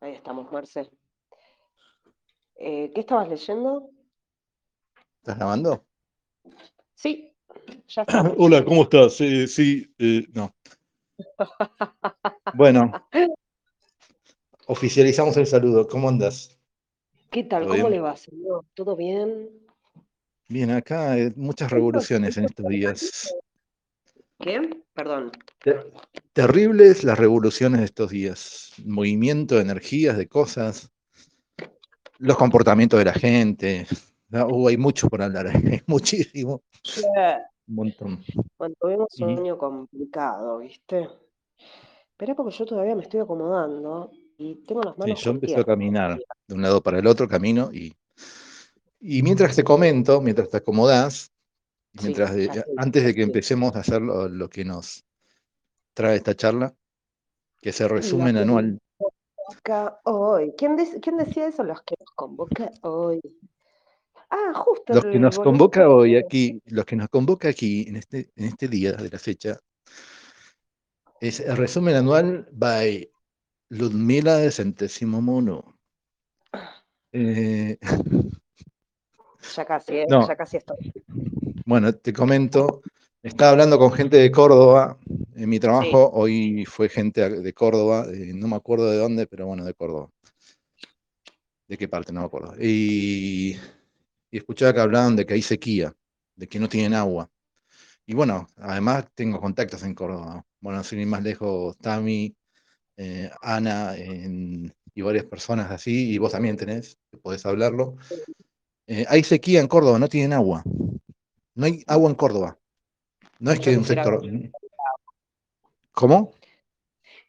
Ahí estamos, Marce. Eh, ¿qué estabas leyendo? ¿Estás grabando? Sí, ya estamos. Hola, ¿cómo estás? Sí, sí, eh, no. Bueno, oficializamos el saludo. ¿Cómo andas? ¿Qué tal? ¿Todo ¿Cómo bien? le va, señor? ¿Todo bien? Bien, acá eh, muchas revoluciones en esto estos días. ¿Qué? Perdón. Ter- Terribles las revoluciones de estos días. Movimiento de energías, de cosas, los comportamientos de la gente. Ah, uh, hay mucho por hablar, hay muchísimo, Che, un montón. Bueno, tuvimos un año complicado, ¿viste? Pero es porque yo todavía me estoy acomodando y tengo las Sí, manos yo con empecé a caminar de un lado para el otro camino y, y mientras te comento, mientras te acomodás, Sí, mientras de- antes de que empecemos a hacer lo, lo que nos trae esta charla, que es el Lo resumen que anual, convoca hoy. ¿Quién, quién decía eso? Los que nos convoca hoy. Ah, justo los que nos convoca hoy aquí, los que nos convoca aquí en este, en este día de la fecha, es el resumen anual by Ludmila de Centésimo Mono. Eh, Ya casi, ¿eh? No. Ya casi estoy. Bueno, te comento, estaba hablando con gente de Córdoba, en mi trabajo hoy fue gente de Córdoba, eh, no me acuerdo de dónde, pero bueno, de Córdoba. ¿De qué parte? No me acuerdo. Y, y escuchaba que hablaban de que hay sequía, de que no tienen agua. Y bueno, además tengo contactos en Córdoba. Bueno, sin ir más lejos, Tami, eh, Ana en- y varias personas así, y vos también tenés, podés hablarlo. Eh, hay sequía en Córdoba, no tienen agua. No hay agua en Córdoba. No es que un quisiera sector. ¿Cómo?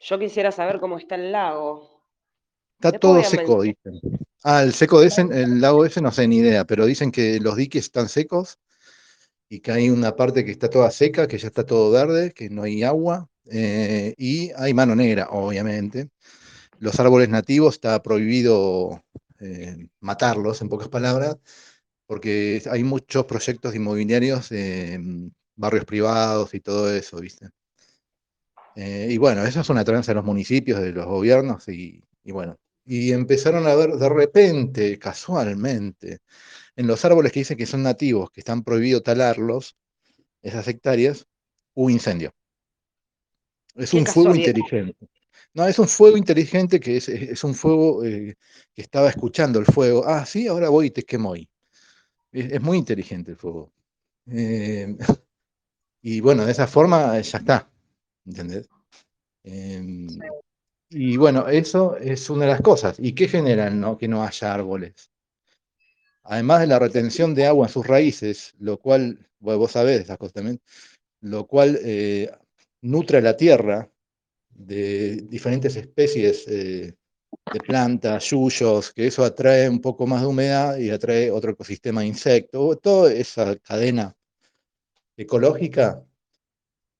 Yo quisiera saber cómo está el lago. Está todo seco, dicen. Ah, el seco de ese, el lago ese no sé ni idea, pero dicen que los diques están secos y que hay una parte que está toda seca, que ya está todo verde, que no hay agua, eh, y hay mano negra, obviamente. Los árboles nativos está prohibido eh, matarlos, en pocas palabras, porque hay muchos proyectos inmobiliarios en barrios privados y todo eso, ¿viste? Eh, y bueno, eso es una tranza de los municipios, de los gobiernos, y, y bueno, y empezaron a ver de repente, casualmente, en los árboles que dicen que son nativos, que están prohibido talarlos, esas hectáreas, hubo incendio. Es un fuego inteligente. No, es un fuego inteligente que es, es- un fuego eh, que estaba escuchando el fuego. Ah, sí, ahora voy y te quemo hoy. Es, es muy inteligente el fuego. Eh, y bueno, de esa forma eh, ya está. ¿Entendés? Em, y bueno, eso es una de las cosas. ¿Y qué generan no? que no haya árboles? Además de la retención de agua en sus raíces, lo cual, bueno, vos sabés esas cosas también, lo cual eh, nutre la tierra de diferentes especies eh, de plantas, yuyos, que eso atrae un poco más de humedad y atrae otro ecosistema de insectos, toda esa cadena ecológica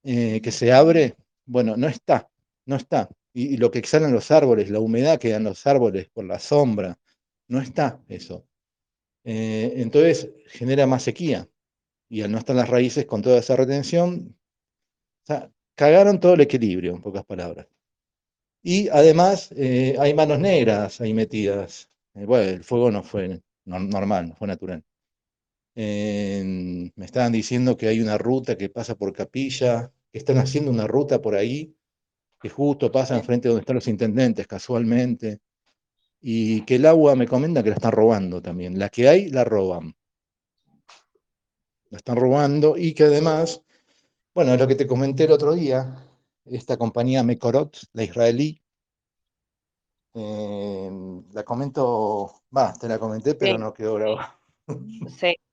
eh, que se abre, bueno, no está, no está. Y, lo que exhalan los árboles, la humedad que dan los árboles por la sombra, no está eso. Eh, entonces genera más sequía. Y al no estar las raíces con toda esa retención, o sea, cagaron todo el equilibrio, en pocas palabras. Y además eh, hay manos negras ahí metidas. Eh, bueno, el fuego no fue no- normal, no fue natural. Me estaban diciendo que hay una ruta que pasa por Capilla, que están haciendo una ruta por ahí, que justo pasa enfrente de donde están los intendentes casualmente, y que el agua me comenta que la están robando también. La que hay, la roban. La están robando y que además, bueno, lo que te comenté el otro día, esta compañía Mekorot, la israelí, eh, la comento, va, te la comenté, pero Sí. no quedó grabada. Sí.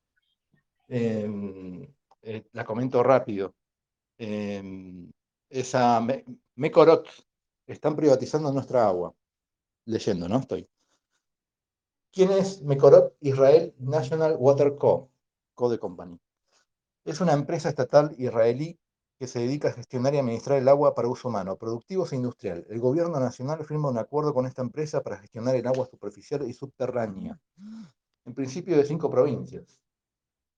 Eh, eh, la comento rápido. Eh, esa Me- Mekorot están privatizando nuestra agua. Leyendo, ¿no? Estoy. ¿Quién es Mekorot Israel National Water Co. Code Company? Es una empresa estatal israelí que se dedica a gestionar y administrar el agua para uso humano, productivos e industrial. El gobierno nacional firma un acuerdo con esta empresa para gestionar el agua superficial y subterránea, en principio de cinco provincias.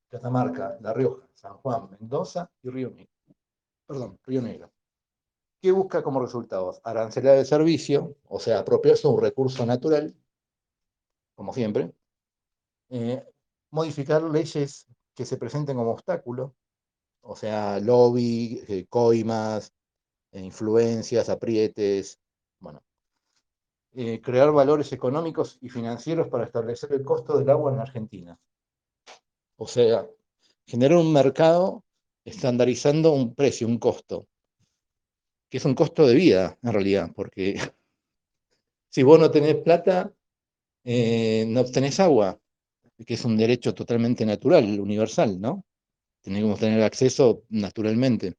Catamarca, La Rioja, San Juan, Mendoza y Río Negro. Perdón, Río Negro. ¿Qué busca como resultados? Arancelar el servicio, o sea, apropiarse de un recurso natural, como siempre, eh, modificar leyes que se presenten como obstáculo, o sea, lobby, eh, coimas, eh, influencias, aprietes, bueno, crear valores económicos y financieros para establecer el costo del agua en Argentina. O sea, generar un mercado estandarizando un precio, un costo, que es un costo de vida en realidad, porque si vos no tenés plata, no obtenés agua, que es un derecho totalmente natural, universal, ¿no? Tenemos que tener acceso naturalmente.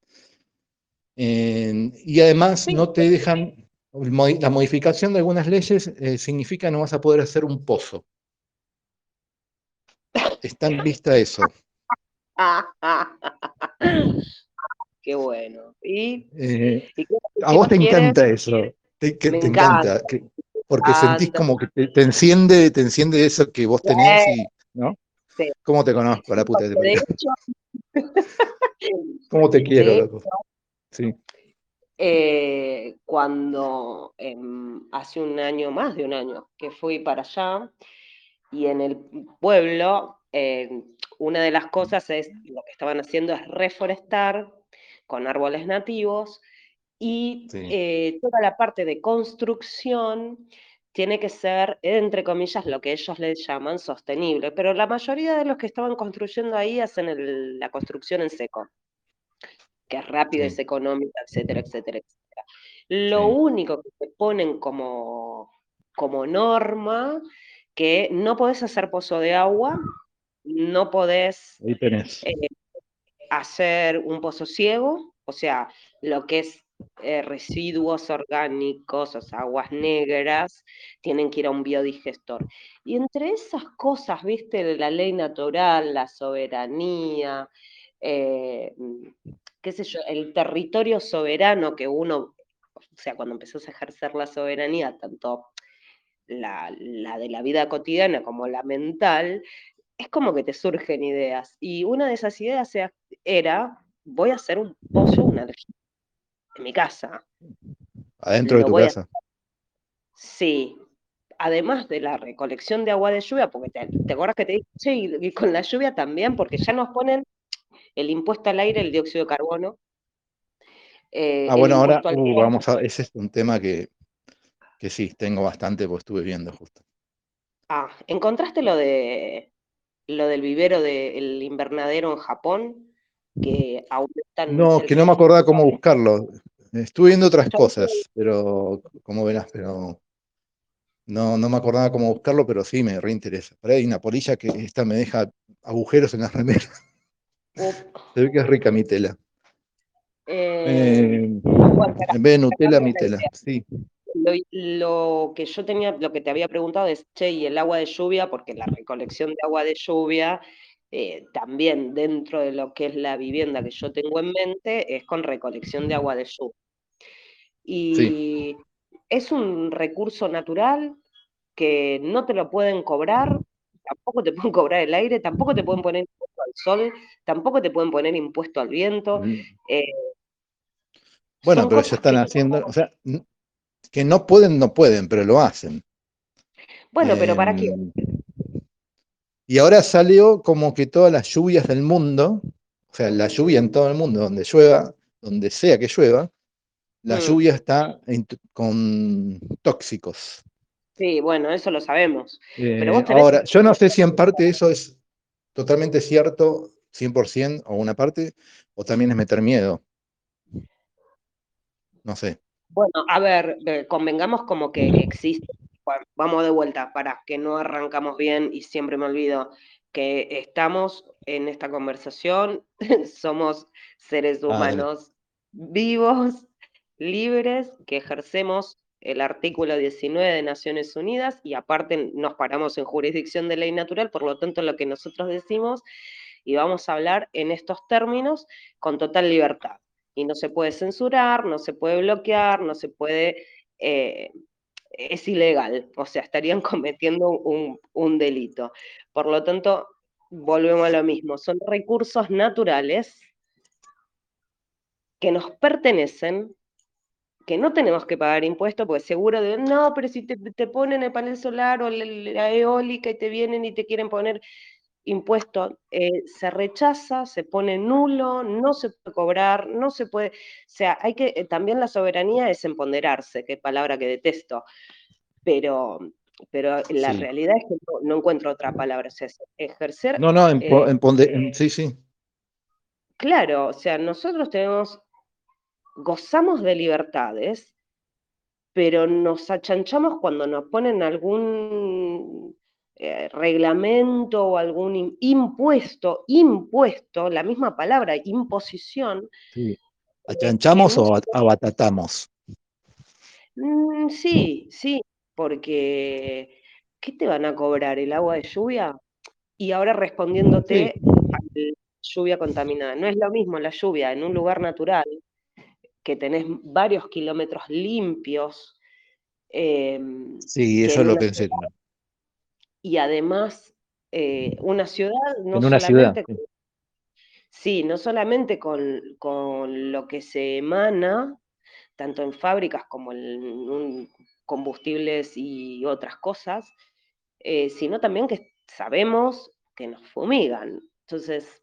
y además no te dejan, la modificación de algunas leyes eh, significa que no vas a poder hacer un pozo. Está en vista eso. Qué bueno. ¿Y, eh, a vos te encanta eso. Te, te encanta porque sentís como que te, enciende, te enciende eso que vos tenés y, ¿no? ¿Cómo te conozco, la puta de ¿Cómo te quiero, loco? Sí. Eh, cuando em, hace un año, más de un año, que fui para allá, y en el pueblo, em, una de las cosas es, lo que estaban haciendo es reforestar con árboles nativos, y eh, toda la parte de construcción tiene que ser, entre comillas, lo que ellos les llaman sostenible, pero la mayoría de los que estaban construyendo ahí hacen la construcción en seco, que es rápida, es económica, etcétera, etcétera, etcétera. Lo único que te ponen como, como norma, que no podés hacer pozo de agua, no podés eh, hacer un pozo ciego, o sea, lo que es eh, residuos orgánicos, o sea, aguas negras, tienen que ir a un biodigestor. Y entre esas cosas, viste, la ley natural, la soberanía, eh, qué sé yo, el territorio soberano que uno, o sea, cuando empezás a ejercer la soberanía, tanto la, de la vida cotidiana como la mental, es como que te surgen ideas. Y una de esas ideas era, voy a hacer un pozo, una en mi casa. Adentro de tu casa. Sí. Además de la recolección de agua de lluvia, porque te, acuerdas que te dije, sí, y con la lluvia también, porque ya nos ponen el impuesto al aire, el dióxido de carbono. Eh, ah, bueno, ahora uh, vamos a, ese es un tema que, que sí, tengo bastante, porque estuve viendo justo. Ah, ¿encontraste lo de lo del vivero del invernadero en Japón? Que aumentan. No, que no me acordaba cómo buscarlo. Estuve viendo otras cosas, pero como verás, pero no, no me acordaba cómo buscarlo, pero sí me reinteresa. Por ahí hay una polilla que esta me deja agujeros en las remeras. Se ve que es rica mi tela. Eh, en vez de Nutella, mi tela, sí. Lo, que yo tenía, lo que te había preguntado es, che, y el agua de lluvia, porque la recolección de agua de lluvia, eh, también dentro de lo que es la vivienda que yo tengo en mente, es con recolección de agua de lluvia. Y es un recurso natural que no te lo pueden cobrar, tampoco te pueden cobrar el aire, tampoco te pueden poner impuesto al sol, tampoco te pueden poner impuesto al viento. Mm. Eh, bueno, pero ya están haciendo, o sea, que no pueden, no pueden, pero lo hacen. Bueno, pero ¿para qué? Em, y ahora salió como que todas las lluvias del mundo, o sea, la lluvia en todo el mundo, donde llueva, donde sea que llueva, la mm. lluvia está con tóxicos. Sí, bueno, eso lo sabemos. Eh, ahora, yo no sé si en parte eso es totalmente cierto, 100% o una parte, o también es meter miedo. No sé. Bueno, a ver, convengamos como que existe. Vamos de vuelta, para que no arrancamos bien y siempre me olvido que estamos en esta conversación, somos seres humanos vivos, libres, que ejercemos el artículo 19 de Naciones Unidas y aparte nos paramos en jurisdicción de ley natural, por lo tanto lo que nosotros decimos y vamos a hablar en estos términos con total libertad. Y no se puede censurar, no se puede bloquear, no se puede... Eh, es ilegal, o sea, estarían cometiendo un, un delito. Por lo tanto, volvemos a lo mismo, son recursos naturales que nos pertenecen que no tenemos que pagar impuestos, porque seguro de, no, pero si te, ponen el panel solar o la, eólica y te vienen y te quieren poner impuesto, eh, se rechaza, se pone nulo, no se puede cobrar, no se puede, o sea, hay que, eh, también la soberanía es empoderarse, que palabra que detesto, pero, pero la realidad es que no, encuentro otra palabra, o sea, ejercer... No, no, eh, sí, sí. Claro, o sea, nosotros tenemos, gozamos de libertades, pero nos achanchamos cuando nos ponen algún eh, reglamento o algún impuesto, impuesto, la misma palabra, imposición. Sí. ¿Achanchamos o abatatamos? Mm, sí, sí, porque ¿qué te van a cobrar? ¿El agua de lluvia? Y ahora respondiéndote a la lluvia contaminada. No es lo mismo la lluvia en un lugar natural, que tenés varios kilómetros limpios. Em, sí, eso es lo pensé. Y además, eh, una ciudad no en una solamente... Ciudad, sí. no solamente con, con, lo que se emana, tanto en fábricas como en combustibles y otras cosas, eh, sino también que sabemos que nos fumigan. Entonces,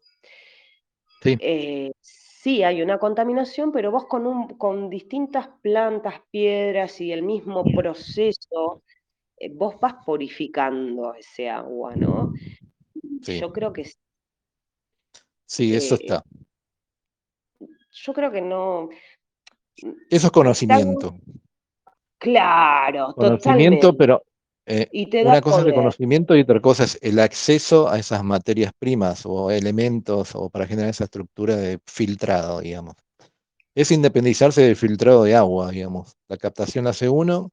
sí. Eh, sí. hay una contaminación, pero vos con, un, con distintas plantas, piedras y el mismo proceso, vos vas purificando ese agua, ¿no? Yo creo que sí. Sí, eso está. Yo creo que no. Eso es conocimiento. Claro, conocimiento, pero eh, una cosa es el conocimiento y otra cosa es el acceso a esas materias primas o elementos o para generar esa estructura de filtrado, digamos. Es independizarse del filtrado de agua, digamos. La captación hace uno,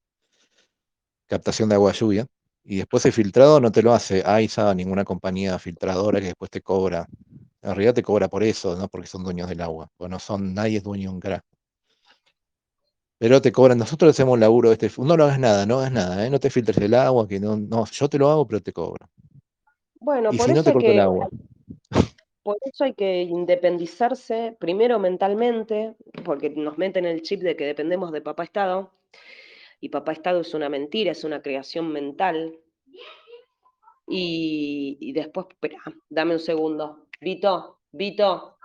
captación de agua lluvia, y después el filtrado no te lo hace AISA, ninguna compañía filtradora que después te cobra. En realidad te cobra por eso, no porque son dueños del agua, o no son, nadie es dueño de un crack. Pero te cobran, nosotros hacemos laburo este, no lo hagas nada, no hagas nada, ¿eh? no te filtres el agua, que no, no, yo te lo hago, pero te cobro. Bueno, por eso no el agua. Por eso hay que independizarse, primero mentalmente, porque nos meten el chip de que dependemos de papá Estado, y papá Estado es una mentira, es una creación mental. Y, después, espera, dame un segundo. Vito, Vito.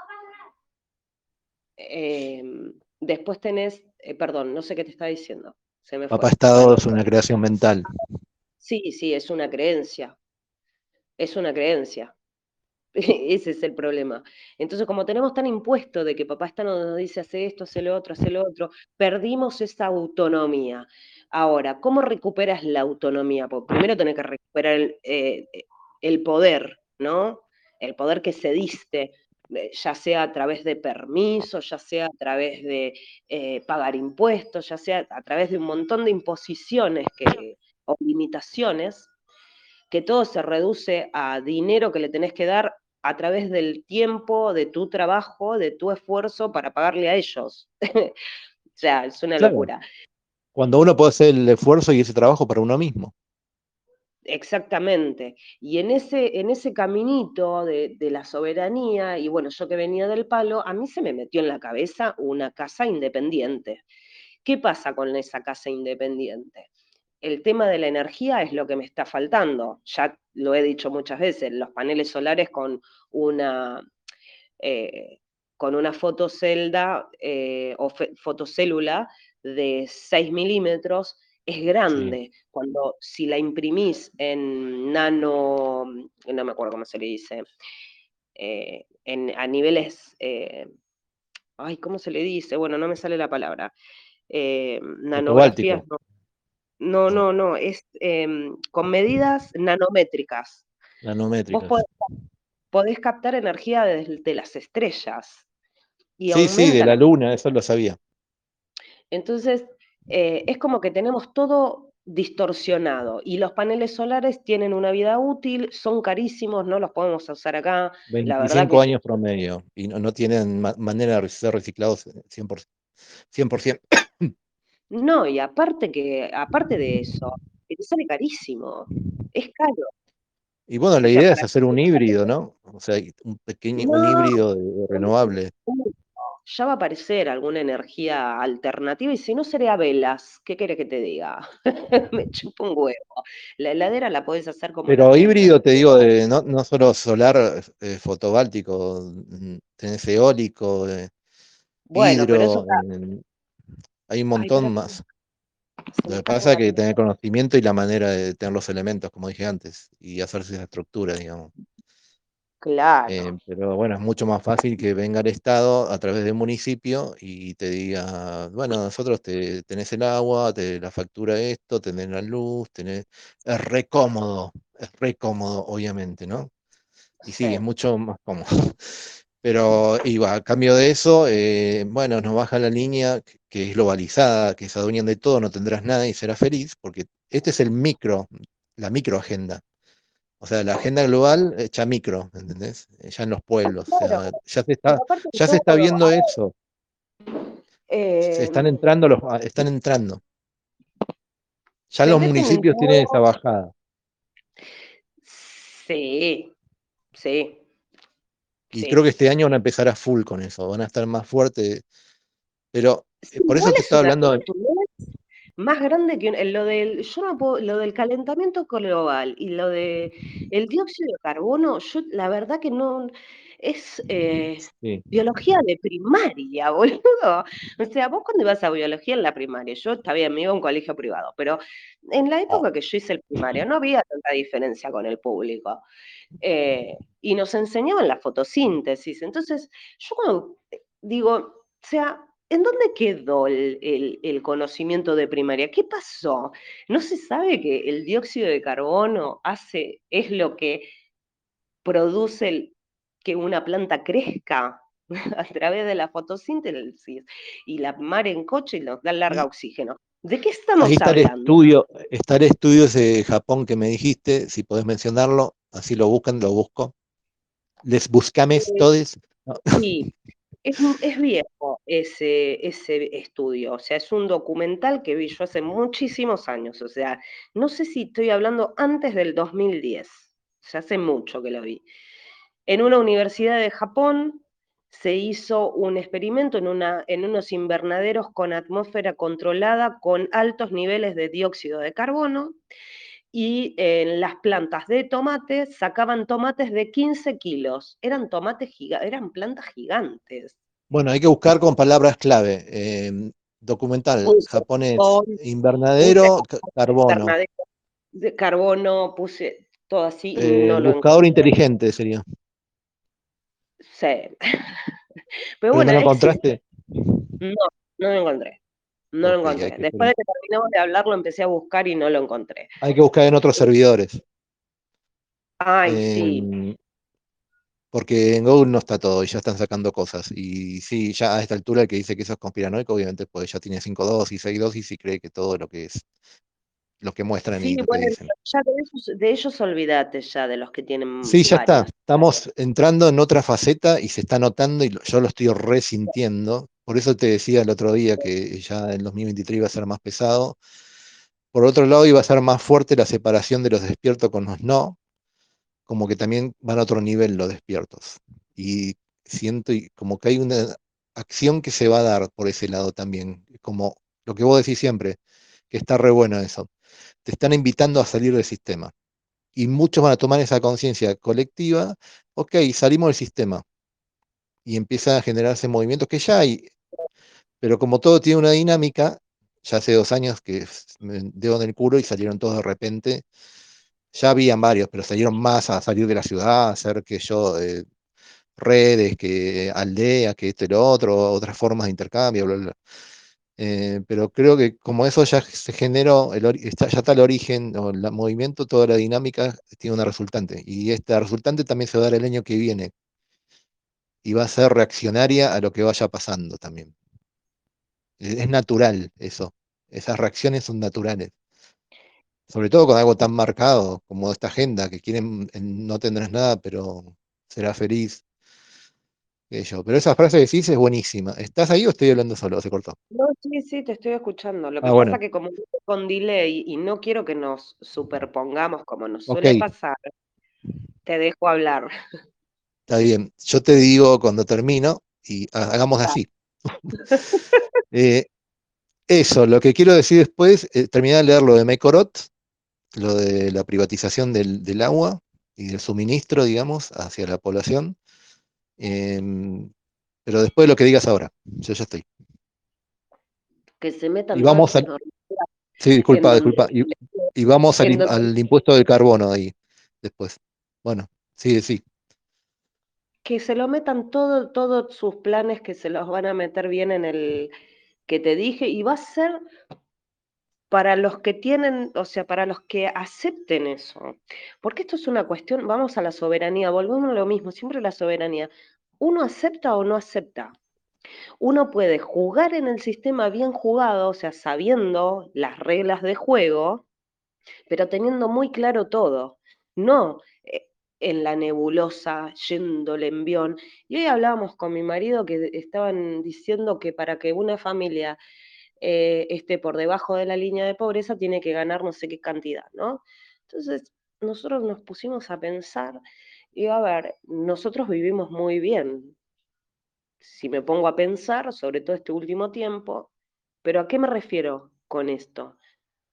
Em, después tenés eh, perdón, no sé qué te está diciendo. Papá Estado es una creación mental. Sí, sí, es una creencia. Es una creencia. Ese es el problema. Entonces, como tenemos tan impuesto de que papá Estado nos dice hace esto, hace lo otro, hace lo otro, perdimos esa autonomía. Ahora, ¿cómo recuperas la autonomía? Porque primero tenés que recuperar el, eh, el poder, ¿no? El poder que se diste eh, ya sea a través de permisos, ya sea a través de eh, pagar impuestos, ya sea a través de un montón de imposiciones o limitaciones, que todo se reduce a dinero que le tenés que dar a través del tiempo, de tu trabajo, de tu esfuerzo para pagarle a ellos. o sea, es una locura. Cuando uno puede hacer el esfuerzo y ese trabajo para uno mismo. Exactamente. Y en ese, en ese caminito de, la soberanía, y bueno, yo que venía del palo, a mí se me metió en la cabeza una casa independiente. ¿Qué pasa con esa casa independiente? El tema de la energía es lo que me está faltando. Ya lo he dicho muchas veces, los paneles solares con una, eh, con una fotocelda eh, o fotocélula de 6 milímetros es grande. Cuando si la imprimís en nano, no me acuerdo cómo se le dice, eh, en, a niveles, eh, ay, ¿cómo se le dice? Bueno, no me sale la palabra. Nanografías, no. No. no, es em, con medidas nanométricas. Nanométricas. Vos podés, captar energía desde las estrellas. sí, sí, de la luna, eso lo sabía. Entonces, eh, es como que tenemos todo distorsionado y los paneles solares tienen una vida útil, son carísimos, no los podemos usar acá. 25 años promedio y no, tienen manera de ser reciclados 100%. 100%. No, y aparte que aparte de eso, te sale carísimo, es caro. Y bueno, la idea es hacer un híbrido, ¿no? O sea, un pequeño, un híbrido renovable. ya va a aparecer alguna energía alternativa y si no sería velas, ¿qué quieres que te diga? Me chupo un huevo. La heladera la podés hacer como Pero híbrido, te digo, de, no, no solo solar eh, fotobáltico, mm, tenés eólico, eh, bueno, hidro, pero eso hay un montón más. Lo que pasa es que tener conocimiento y la manera de tener los elementos, como dije antes, y hacerse esa estructura, digamos. Claro. Eh, pero bueno, es mucho más fácil que venga el Estado a través del municipio y te diga, bueno, nosotros te, tenés el agua, te la factura esto, tenés la luz, tenés... Es re cómodo, es re cómodo, obviamente, ¿no? Y sí, es mucho más cómodo. Pero iba, a cambio de eso, eh, bueno, nos baja la línea que es globalizada, que se adueñan de todo, no tendrás nada y serás feliz, porque este es el micro, la micro agenda. O sea, la agenda global hecha micro, ¿entendés? Ya en los pueblos. ya se está, ya se está viendo eso. se están em, entrando los, ah, están entrando. Ya los municipios tienen esa bajada. Sí, sí. Y creo que este año van a empezar a full con eso, van a estar más fuertes. Pero eh, por eso te estaba hablando de más grande que lo del, yo no puedo, lo del calentamiento global y lo de el dióxido de carbono, yo la verdad que no es eh, biología de primaria, boludo. O sea, vos cuando ibas a biología en la primaria, yo estaba bien, me iba a un colegio privado, pero en la época que yo hice el primario no había tanta diferencia con el público. Eh, y nos enseñaban la fotosíntesis. Entonces, yo cuando digo, o sea, ¿En dónde quedó el, conocimiento de primaria? ¿Qué pasó? ¿No se sabe que el dióxido de carbono hace, es lo que produce que una planta crezca a través de la fotosíntesis y la mar en coche y nos da larga oxígeno? ¿De qué estamos Ahí está hablando? El estudio, está el estudio de Japón que me dijiste, si podés mencionarlo, así lo buscan, lo busco. Les buscames todos. Sí, es, viejo ese, ese estudio, o sea, es un documental que vi yo hace muchísimos años, o sea, no sé si estoy hablando antes del 2010, o sea, hace mucho que lo vi. En una universidad de Japón se hizo un experimento en, una, en unos invernaderos con atmósfera controlada con altos niveles de dióxido de carbono y en las plantas de tomates sacaban tomates de 15 kilos. Eran tomates eran plantas gigantes. Bueno, hay que buscar con palabras clave. Em, documental japonés, invernadero, carbono. De carbono, puse todo así. Eh, buscador inteligente sería. Sí. Pero, bueno, ¿No lo encontraste? No, no lo encontré. No lo encontré. Después de que terminamos de hablarlo, empecé a buscar y no lo encontré. Hay que buscar en otros servidores. Ay, sí. Em, porque en Google no está todo y ya están sacando cosas. Y sí, ya a esta altura el que dice que eso es conspiranoico, obviamente pues ya tiene 5 dosis, 6 dosis y cree que todo lo que es, lo que muestran y lo que dicen. Ya de ellos, olvídate ya, de los que tienen Sí, ya está. Estamos entrando en otra faceta y se está notando y yo lo estoy resintiendo. Por eso te decía el otro día que ya en 2023 iba a ser más pesado. Por otro lado, iba a ser más fuerte la separación de los despiertos con los no, como que también van a otro nivel los despiertos. Y siento como que hay una acción que se va a dar por ese lado también, como lo que vos decís siempre, que está re bueno eso. Te están invitando a salir del sistema. Y muchos van a tomar esa conciencia colectiva, ok, salimos del sistema. Y empiezan a generarse movimientos que ya hay pero como todo tiene una dinámica, ya hace dos años que me debo en el culo y salieron todos de repente. Ya habían varios, pero salieron más a salir de la ciudad, a hacer que yo, eh, redes, que aldea, que esto y lo otro, otras formas de intercambio, bla, bla. Eh, pero creo que como eso ya se generó, el, ya está el origen o el movimiento, toda la dinámica tiene una resultante. Y esta resultante también se va a dar el año que viene. Y va a ser reaccionaria a lo que vaya pasando también. Es natural eso. Esas reacciones son naturales. Sobre todo con algo tan marcado como esta agenda, que quieren, no tendrás nada, pero serás feliz. Pero esa frase que decís es buenísima. ¿Estás ahí o estoy hablando solo? Se cortó. No, sí, sí, te estoy escuchando. Lo que ah, pasa es que como con delay y no quiero que nos superpongamos como nos suele pasar, te dejo hablar. Está bien. Yo te digo cuando termino y hagamos así. Eh, eso, lo que quiero decir después, eh, terminar de leer lo de Mekorot, lo de la privatización del, del agua y del suministro, digamos, hacia la población. Em, pero después de lo que digas ahora, yo ya estoy. Que se metan y vamos a, Sí, disculpa, disculpa. Y, y vamos al, al, impuesto del carbono ahí después. Bueno, sí, sí. Que se lo metan todo, todos sus planes, que se los van a meter bien en el que te dije, y va a ser para los que tienen, o sea, para los que acepten eso. Porque esto es una cuestión, vamos a la soberanía, volvemos a lo mismo, siempre la soberanía. Uno acepta o no acepta. Uno puede jugar en el sistema bien jugado, o sea, sabiendo las reglas de juego, pero teniendo muy claro todo. No eh, en la nebulosa, yendo el envión. Y hoy hablábamos con mi marido que estaban diciendo que para que una familia eh, esté por debajo de la línea de pobreza, tiene que ganar no sé qué cantidad, ¿no? Entonces, nosotros nos pusimos a pensar, y a ver, nosotros vivimos muy bien, si me pongo a pensar, sobre todo este último tiempo, pero ¿a qué me refiero con esto?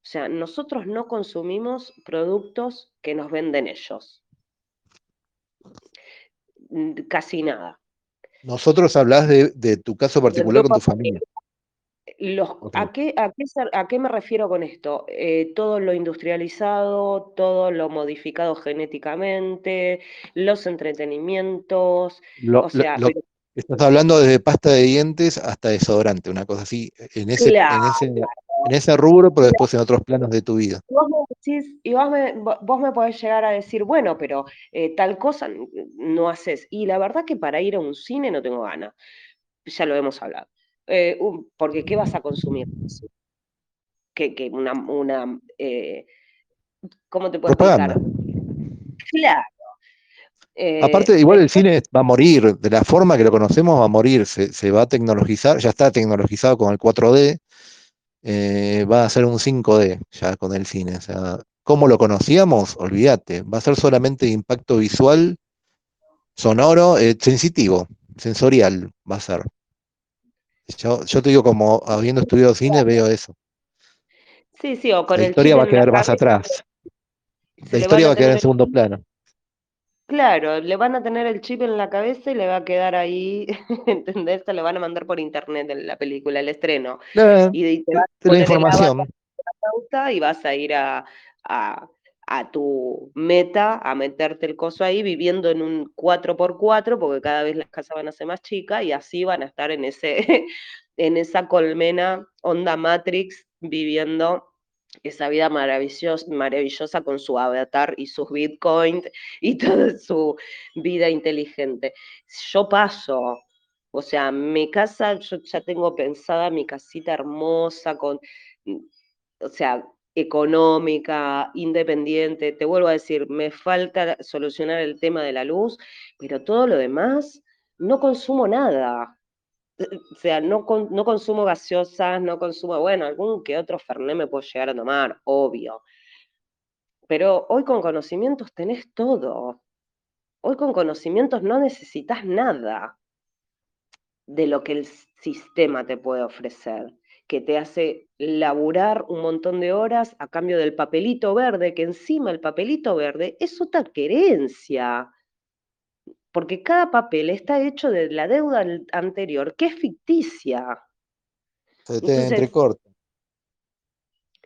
O sea, nosotros no consumimos productos que nos venden ellos. Casi nada. Nosotros hablas de, de tu caso particular con tu familia. ¿A, qué, a, qué, me refiero con esto? Eh, todo lo industrializado, todo lo modificado genéticamente, los entretenimientos. o sea, estás hablando desde pasta de dientes hasta desodorante, una cosa así, en ese, en ese, en ese rubro, pero después en otros planos de tu vida. Vos me decís, y vos me, vos me podés llegar a decir, bueno, pero eh, tal cosa no haces. Y la verdad que para ir a un cine no tengo ganas. Ya lo hemos hablado. Eh, porque ¿qué vas a consumir? Que, que una, una eh, ¿cómo te puedo explicar? Claro. Eh, Aparte, igual el cine va a morir, de la forma que lo conocemos va a morir, se, va a tecnologizar, ya está tecnologizado con el 4D, va a ser un 5D ya con el cine. O sea, ¿cómo lo conocíamos? Olvídate, va a ser solamente impacto visual, sonoro, sensitivo, sensorial va a ser. Yo, te digo, como habiendo estudiado cine, veo eso. Sí, sí, o con la historia va a quedar más atrás. La historia va a quedar en segundo plano. Claro, le van a tener el chip en la cabeza y le va a quedar ahí, ¿entendés? Se le van a mandar por internet en la película, el estreno. y te, la información. y vas a ir a, a tu meta, a meterte el coso ahí, viviendo en un 4x4, porque cada vez las casas van a ser más chicas y así van a estar en, ese, en esa colmena onda Matrix, viviendo esa vida maravillosa, maravillosa con su avatar y sus bitcoins y toda su vida inteligente. Yo paso, o sea, mi casa, yo ya tengo pensada mi casita hermosa con, o sea, económica, independiente. Te vuelvo a decir, me falta solucionar el tema de la luz, pero todo lo demás, no consumo nada. O sea, no, no consumo gaseosas, no consumo, bueno, algún que otro Fernet me puedo llegar a tomar, obvio. Pero hoy con conocimientos tenés todo. Hoy con conocimientos no necesitas nada de lo que el sistema te puede ofrecer que te hace laburar un montón de horas a cambio del papelito verde, que encima el papelito verde es otra querencia, porque cada papel está hecho de la deuda anterior, que es ficticia. Se te entrecorta.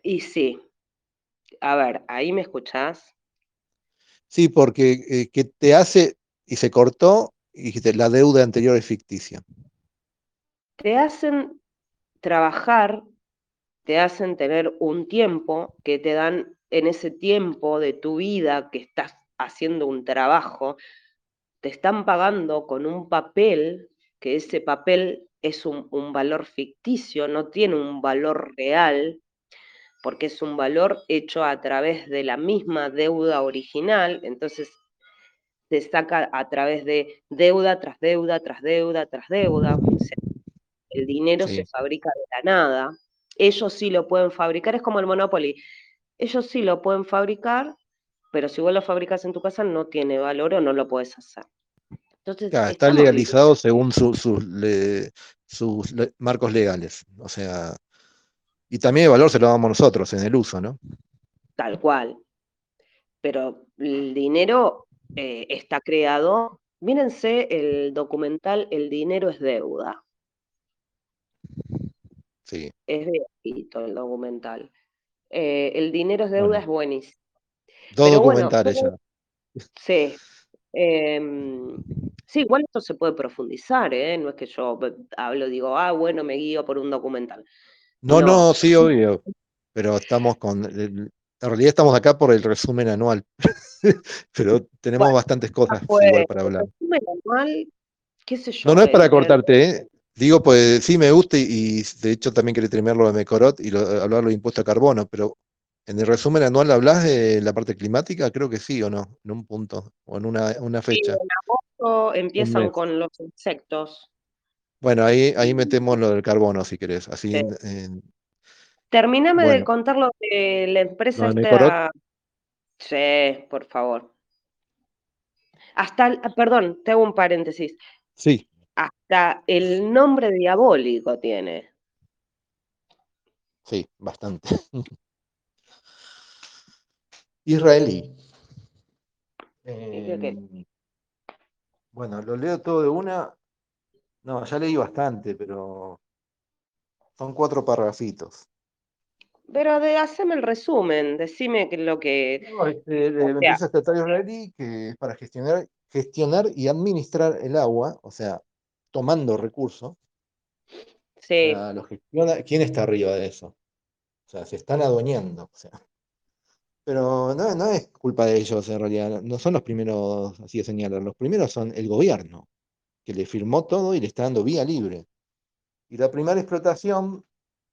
Y sí. A ver, ¿ahí me escuchás? Sí, porque eh, que te hace, y se cortó, y la deuda anterior es ficticia. Te hacen trabajar te hacen tener un tiempo que te dan en ese tiempo de tu vida que estás haciendo un trabajo, te están pagando con un papel, que ese papel es un, valor ficticio, no tiene un valor real, porque es un valor hecho a través de la misma deuda original, entonces se saca a través de deuda tras deuda, tras deuda, tras deuda. El dinero se fabrica de la nada. Ellos sí lo pueden fabricar, es como el Monopoly. Ellos sí lo pueden fabricar, pero si vos lo fabricas en tu casa no tiene valor o no lo puedes hacer. Entonces, está legalizado según su, sus marcos legales. O sea, y también el valor se lo damos nosotros en el uso, ¿no? Tal cual. Pero el dinero eh, está creado. Mírense el documental El dinero es deuda. Sí. Es de el documental. Eh, el dinero es deuda es buenísimo. Dos documentales ya. Sí. Em, sí, igual esto se puede profundizar, ¿eh? No es que yo hablo, digo, ah, bueno, me guío por un documental. No, no, sí, obvio. Pero estamos con. En realidad estamos acá por el resumen anual. pero tenemos bastantes cosas igual para hablar. El resumen anual, qué sé yo. No, no es para cortarte, ¿eh? Digo, pues sí me gusta y, de hecho también quería terminar de Mecorot y hablar de impuesto a carbono, pero en el resumen anual hablas de la parte climática, creo que sí o no, en un punto o en una, fecha. Sí, en agosto empiezan con los insectos. Bueno, ahí, ahí metemos lo del carbono si querés. Así Termíname de contar lo de la empresa esta. Sí, por favor. Hasta, perdón, te hago un paréntesis. Sí. Hasta el nombre diabólico tiene. Sí, bastante. Israelí. Em, bueno, lo leo todo de una. No, ya leí bastante, pero son cuatro parrafitos. Pero de, haceme el resumen, decime lo que. No, este, empresa estatal israelí que es para gestionar, gestionar y administrar el agua, o sea, tomando recursos. Sí. ¿Quién está arriba de eso? O sea, se están adueñando. O sea. Pero no, no es culpa de ellos en realidad, no son los primeros, así de señalar, los primeros son el gobierno, que le firmó todo y le está dando vía libre. Y la primera explotación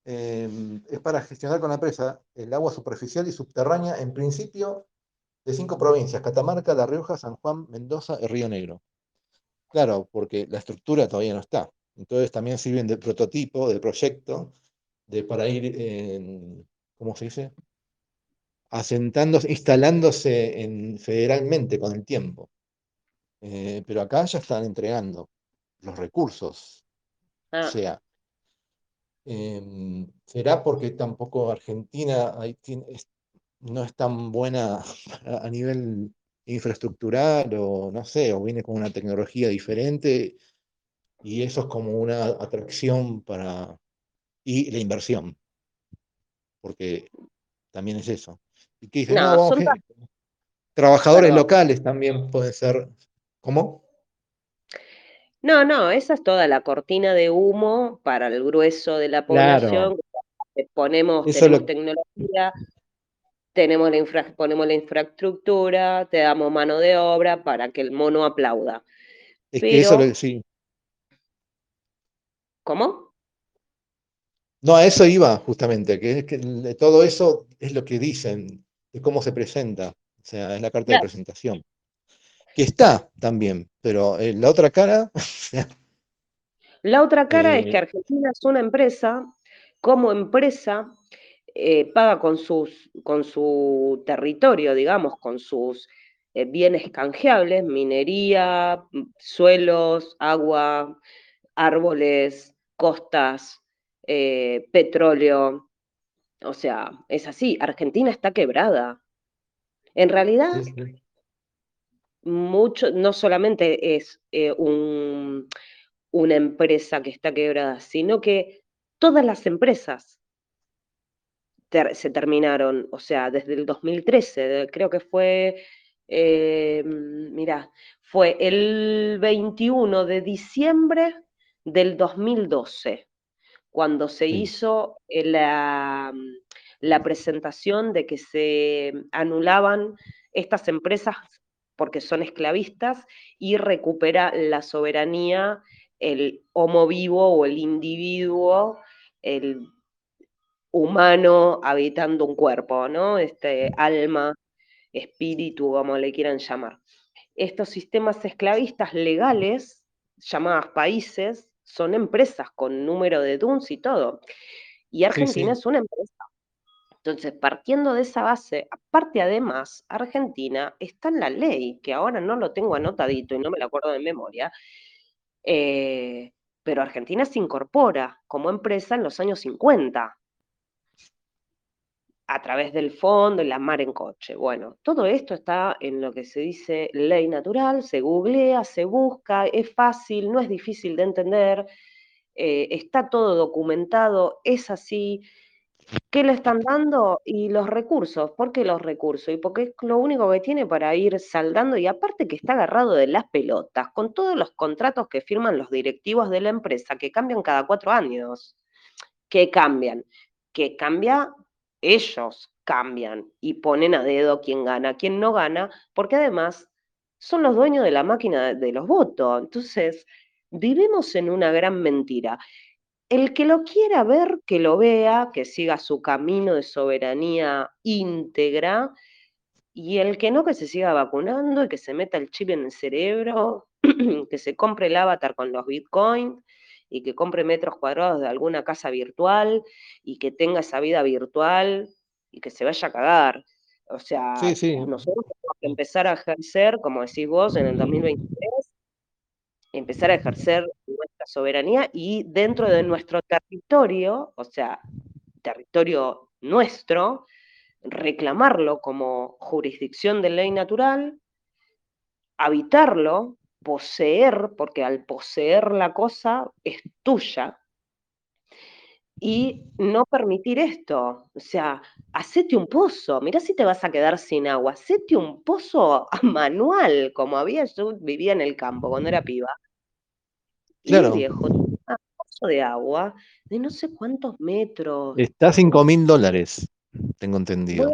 em, es para gestionar con la empresa el agua superficial y subterránea, en principio, de cinco provincias, Catamarca, La Rioja, San Juan, Mendoza y Río Negro. Claro, porque la estructura todavía no está. Entonces también sirven de prototipo, de proyecto, de, para ir, en, ¿cómo se dice? asentándose, instalándose en, federalmente con el tiempo. Eh, pero acá ya están entregando los recursos. O ah. sea, em, ¿será porque tampoco Argentina no es tan buena a nivel infraestructural o no sé, o viene con una tecnología diferente y eso es como una atracción para... y la inversión, porque también es eso. Y que trabajadores locales también pueden ser. ¿Cómo? No, no, esa es toda la cortina de humo para el grueso de la población. Ponemos, tecnología, tenemos la ponemos la infraestructura, te damos mano de obra para que el mono aplauda. Es que eso lo, sí. ¿Cómo? No, a eso iba justamente, que, que todo eso es lo que dicen, de cómo se presenta, o sea, es la carta de presentación. Que está también, pero eh, la otra cara... la otra cara es que eh, Argentina es una empresa, como empresa, eh, paga con, sus, con su territorio, digamos, con sus bienes canjeables, minería, suelos, agua, árboles, costas, eh, petróleo. O sea, es así, Argentina está quebrada. En realidad, mucho, no solamente es eh, una empresa que está quebrada, sino que todas las empresas se terminaron, o sea, desde el 2013, creo que fue, eh, mira, fue el 21 de diciembre del 2012 cuando se hizo eh, la, la presentación de que se anulaban estas empresas porque son esclavistas y recupera la soberanía el homo vivo o el individuo, el humano habitando un cuerpo, ¿no? Este alma, espíritu, como le quieran llamar. Estos sistemas esclavistas legales, llamadas países, son empresas con número de DUNS y todo. Y Argentina es una empresa. Entonces, partiendo de esa base, aparte además, Argentina está en la ley, que ahora no lo tengo anotadito y no me lo acuerdo de memoria, eh, pero Argentina se incorpora como empresa en los años 50 a través del fondo, la mar en coche. Bueno, todo esto está en lo que se dice ley natural, se googlea, se busca, es fácil, no es difícil de entender, eh, está todo documentado, es así. ¿Qué le están dando? Y los recursos. ¿Por qué los recursos? Y porque es lo único que tiene para ir saldando y aparte que está agarrado de las pelotas, con todos los contratos que firman los directivos de la empresa, que cambian cada cuatro años. ¿Qué cambian? Que cambia ellos cambian y ponen a dedo quién gana, quién no gana, porque además son los dueños de la máquina de los votos. Entonces, vivimos en una gran mentira. El que lo quiera ver, que lo vea, que siga su camino de soberanía íntegra, y el que no, que se siga vacunando y que se meta el chip en el cerebro, que se compre el avatar con los bitcoins y que compre metros cuadrados de alguna casa virtual y que tenga esa vida virtual y que se vaya a cagar. O sea, nosotros tenemos que empezar a ejercer, como decís vos, en el 2023, empezar a ejercer nuestra soberanía y dentro de nuestro territorio, o sea, territorio nuestro, reclamarlo como jurisdicción de ley natural, habitarlo poseer, porque al poseer la cosa es tuya, y no permitir esto. O sea, hacete un pozo, mira si te vas a quedar sin agua, hacete un pozo manual, como había yo vivía en el campo cuando era piba. Claro. Y viejo, un pozo de agua de no sé cuántos metros. Está a 5 mil dólares, tengo entendido.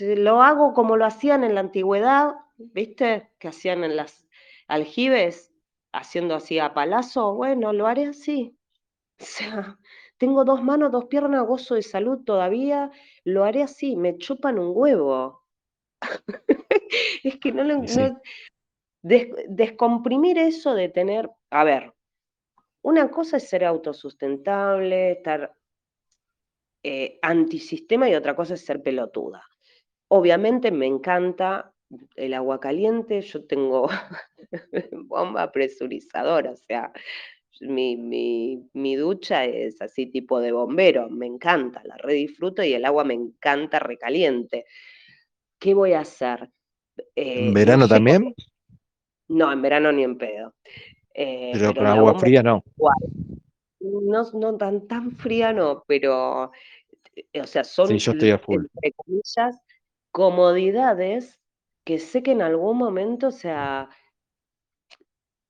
lo hago como lo hacían en la antigüedad, ¿viste? Que hacían en las aljibes haciendo así a palazo, bueno, lo haré así. O sea, tengo dos manos, dos piernas, gozo de salud todavía, lo haré así, me chupan un huevo. es que no lo... descomprimir eso de tener, a ver, una cosa es ser autosustentable, estar eh, antisistema y otra cosa es ser pelotuda. Obviamente me encanta el agua caliente, yo tengo bomba presurizadora, o sea, mi, ducha es así tipo de bombero, me encanta, la redisfruto y el agua me encanta recaliente. ¿Qué voy a hacer? ¿En eh, verano también? No, en verano ni en pedo. Eh, pero, con agua fría no. No, no tan, tan fría no, pero, o sea, son, sí, yo estoy a full. entre comillas, comodidades que sé que en algún momento, o sea,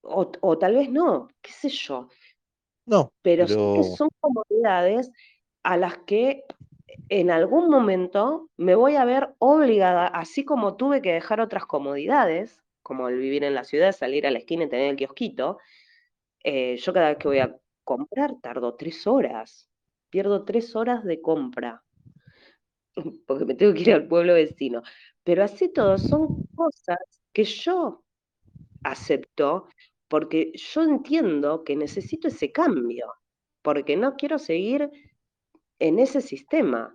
o, tal vez no, qué sé yo. No, pero, son comodidades a las que en algún momento me voy a ver obligada, así como tuve que dejar otras comodidades, como el vivir en la ciudad, salir a la esquina y tener el kiosquito, eh, yo cada vez que voy a comprar tardo tres horas, pierdo tres horas de compra, porque me tengo que ir al pueblo vecino. Pero así todo son cosas que yo acepto porque yo entiendo que necesito ese cambio, porque no quiero seguir en ese sistema.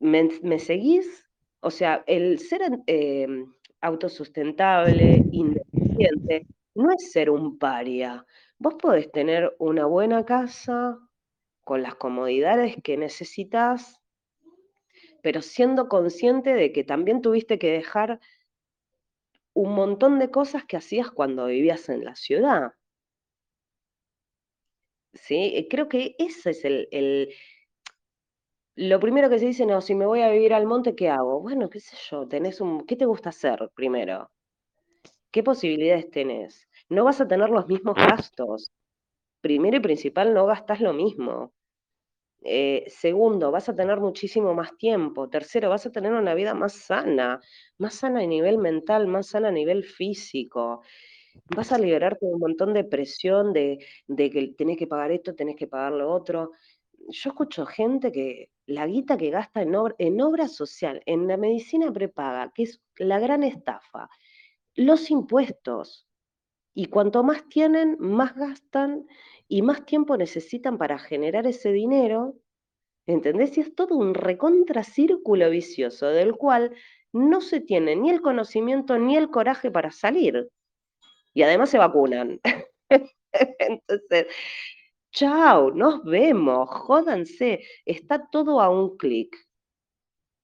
¿Me, seguís? O sea, el ser em, autosustentable, independiente, no es ser un paria. Vos podés tener una buena casa con las comodidades que necesitas pero siendo consciente de que también tuviste que dejar un montón de cosas que hacías cuando vivías en la ciudad. ¿Sí? Eh, creo que ese es el, Lo primero que se dice, no, si me voy a vivir al monte, ¿qué hago? Bueno, qué sé yo, tenés un... ¿qué te gusta hacer primero? ¿Qué posibilidades tenés? No vas a tener los mismos gastos. Primero y principal, no gastas lo mismo. Eh, segundo, vas a tener muchísimo más tiempo. Tercero, vas a tener una vida más sana, más sana a nivel mental, más sana a nivel físico. Vas a liberarte de un montón de presión de, que tenés que pagar esto, tenés que pagar lo otro. Yo escucho gente que la guita que gasta en obra, en obra social, en la medicina prepaga, que es la gran estafa, los impuestos. Y cuanto más tienen, más gastan y más tiempo necesitan para generar ese dinero, ¿entendés? Y es todo un recontracírculo vicioso del cual no se tiene ni el conocimiento ni el coraje para salir. Y además se vacunan. Entonces, chao, nos vemos, jódanse, está todo a un clic.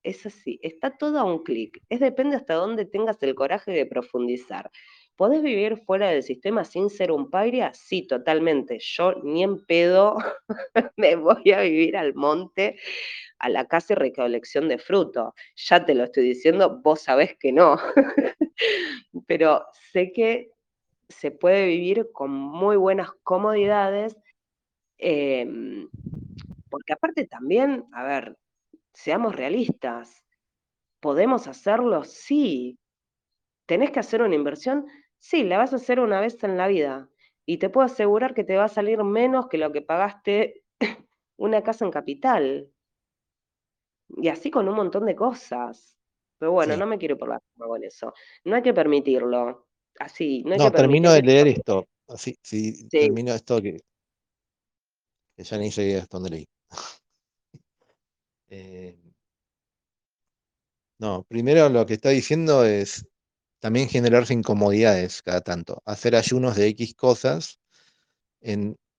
Es así, está todo a un clic. Es depende hasta dónde tengas el coraje de profundizar. ¿Podés vivir fuera del sistema sin ser un paria? Sí, totalmente. Yo ni en pedo me voy a vivir al monte, a la casa y recolección de fruto. Ya te lo estoy diciendo, vos sabés que no. Pero sé que se puede vivir con muy buenas comodidades, em, porque aparte también, a ver, seamos realistas, ¿podemos hacerlo? Sí. ¿Tenés que hacer una inversión? Sí, la vas a hacer una vez en la vida. Y te puedo asegurar que te va a salir menos que lo que pagaste una casa en capital. Y así con un montón de cosas. Pero bueno, Sí. no me quiero por la cama con eso. No hay que permitirlo. Así, no hay No, que termino de leer esto. Así, sí, Sí. termino esto que, que ya ni sé hasta dónde leí. Eh, no, primero lo que está diciendo es también generarse incomodidades cada tanto. Hacer ayunos de X cosas.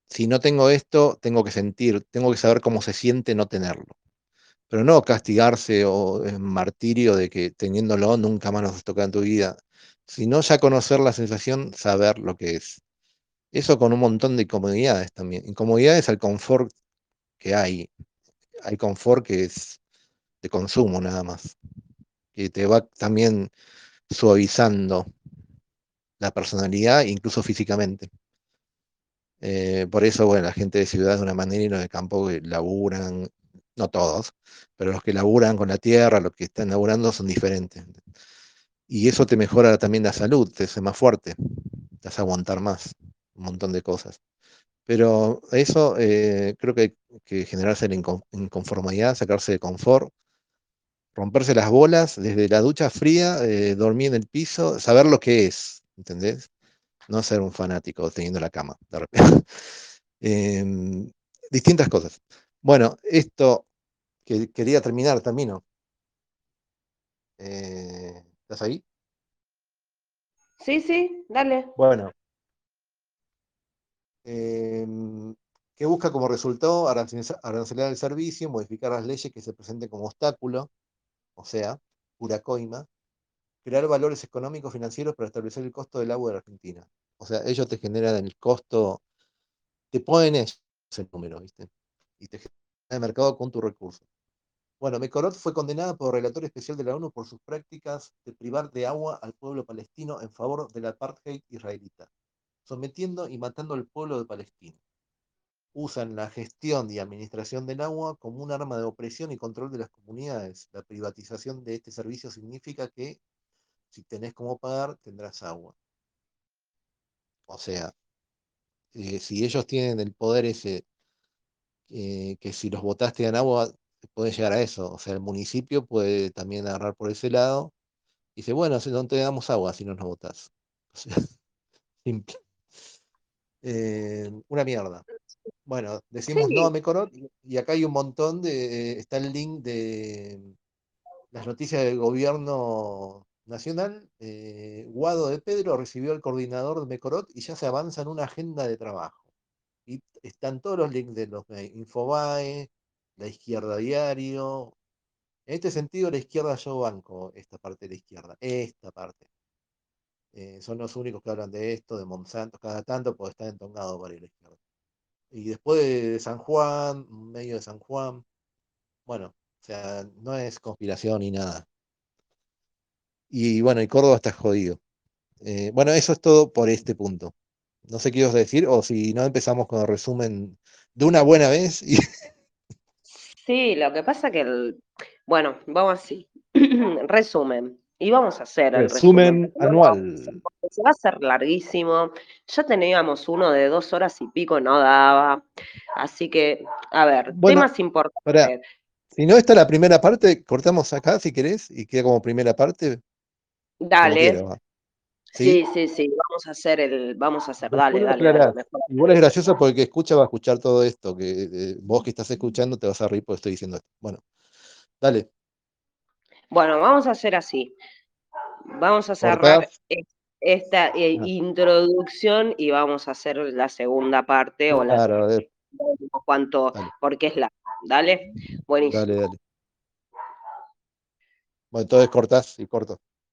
Si no tengo esto, tengo que sentir, tengo que saber cómo se siente no tenerlo. Pero no castigarse o en martirio de que teniéndolo nunca más nos toca en tu vida, sino ya conocer la sensación, saber lo que es. Eso con un montón de incomodidades también. Incomodidades al confort que hay. Hay confort que es de consumo nada más. Que te va también suavizando la personalidad, incluso físicamente. Eh, por eso, bueno, la gente de ciudad de una manera y los de campo laburan, no todos, pero los que laburan con la tierra, los que están laburando son diferentes. Y eso te mejora también la salud, te hace más fuerte, te hace aguantar más, un montón de cosas. Pero eso eh, creo que hay que generarse la incon- inconformidad, sacarse de confort, romperse las bolas desde la ducha fría, eh, dormir en el piso, saber lo que es, ¿entendés? No ser un fanático teniendo la cama, de repente. Em, distintas cosas. Bueno, esto que quería terminar, termino. Eh, ¿Estás ahí? Sí, sí, dale. Bueno. em, que busca como resultado arancelar el servicio, modificar las leyes que se presenten como obstáculo, o sea, pura coima, crear valores económicos financieros para establecer el costo del agua de la Argentina. O sea, ellos te generan el costo, te ponen ese número, ¿viste? Y te generan el mercado con tu recurso. Bueno, Mekorot fue condenada por relator especial de la ONU por sus prácticas de privar de agua al pueblo palestino en favor del apartheid israelita, sometiendo y matando al pueblo de Palestina. Usan la gestión y administración del agua como un arma de opresión y control de las comunidades. La privatización de este servicio significa que si tenés cómo pagar, tendrás agua. O sea, eh, si ellos tienen el poder ese, eh, que si los votás te dan agua, puede llegar a eso. O sea, el municipio puede también agarrar por ese lado y dice, bueno, si no te damos agua si no nos votás. O sea, simple. Eh, una mierda. Bueno, decimos no a Mecorot y acá hay un montón de, está el link de las noticias del gobierno nacional. eh, Guado de Pedro recibió al coordinador de Mecorot y ya se avanza en una agenda de trabajo. Y están todos los links de los de Infobae, la izquierda diario. En este sentido, la izquierda yo banco esta parte de la izquierda, esta parte. Eh, son los únicos que hablan de esto, de Monsanto, cada tanto puede estar entongado para la izquierda. Y después de San Juan, medio de San Juan, bueno, o sea, no es conspiración ni nada. Y bueno, y Córdoba está jodido. Eh, bueno, eso es todo por este punto. No sé qué ibas a decir, o si no empezamos con el resumen de una buena vez. Sí, lo que pasa que. Bueno, vamos así. Resumen. Y vamos a hacer el resumen. Resumen anual. Se va a hacer larguísimo. Ya teníamos uno de dos horas y pico, no daba. Así que, a ver, Bueno, temas para, importantes. si no está la primera parte, cortamos acá si querés y queda como primera parte, Dale. ¿Sí? Sí, sí, sí. Vamos a hacer el. Vamos a hacer. Dale, dale, dale. aclarás. Mejor Igual es gracioso porque escucha va a escuchar todo esto, que eh, vos que estás escuchando te vas a reír porque estoy diciendo esto. Bueno, dale, Bueno, vamos a hacer así. Vamos a cerrar esta eh, Ah. introducción y vamos a hacer la segunda parte o la Claro, Dale. porque es la. Dale, buenísimo. dale, dale. Bueno, entonces cortás y corto.